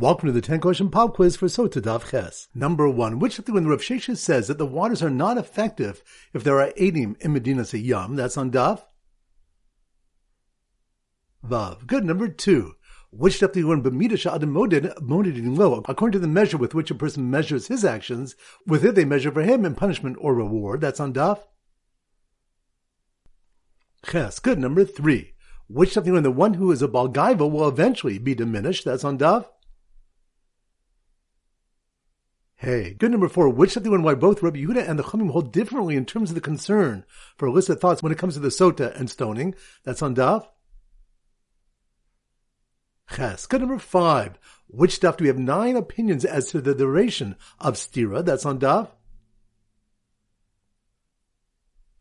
Welcome to the 10 question pop quiz for Sota Daf Ches. Number one, which of the when Rav Shesha says that the waters are not effective if there are Eidim in Medina Yam, that's on Daf? Vav. Good. Number two, which Daf the when B'mida Sha'adim Modid, Modid low, according to the measure with which a person measures his actions, with it they measure for him in punishment or reward, that's on Daf? Ches. Good. Number three, which Daf the when the one who is a Baal Gaavah will eventually be diminished, that's on Daf? Hey, good number four. Which of the one why both Rabbi Yehuda and the Chachamim hold differently in terms of the concern for illicit thoughts when it comes to the sota and stoning? That's on Daf. Ches. Good number five. Which Daf do we have nine opinions as to the duration of stira? That's on Daf.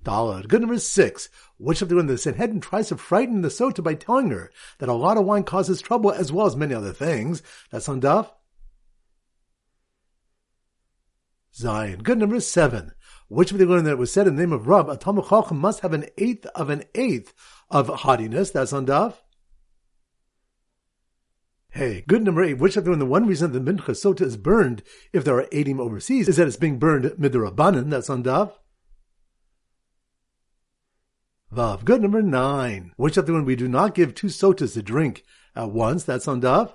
Daled. Good number six. Which of the one the Sanhedrin tries to frighten the sota by telling her that a lot of wine causes trouble as well as many other things? That's on Daf. Zayin. Good number seven. Which of the learning that was said in the name of Rab, a Talmud must have an eighth of an eighth of haughtiness. That's on Daf. Hey, good number eight. Which of the, one reason the Mincha Sota is burned if there are Eidim overseas is that it's being burned midrabanan. That's on Daf. Vav. Good number nine. Which of the one we do not give two sotas to drink at once. That's on Daf.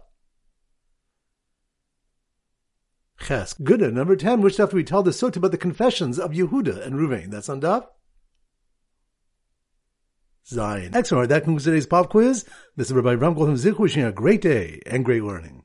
Ches. Good. Number 10, which after we tell the Sota about the confessions of Yehuda and Ruvain. That's on Daf. Zayin. Excellent. That concludes today's pop quiz. This is Rabbi Ram Goldham wishing a great day and great learning.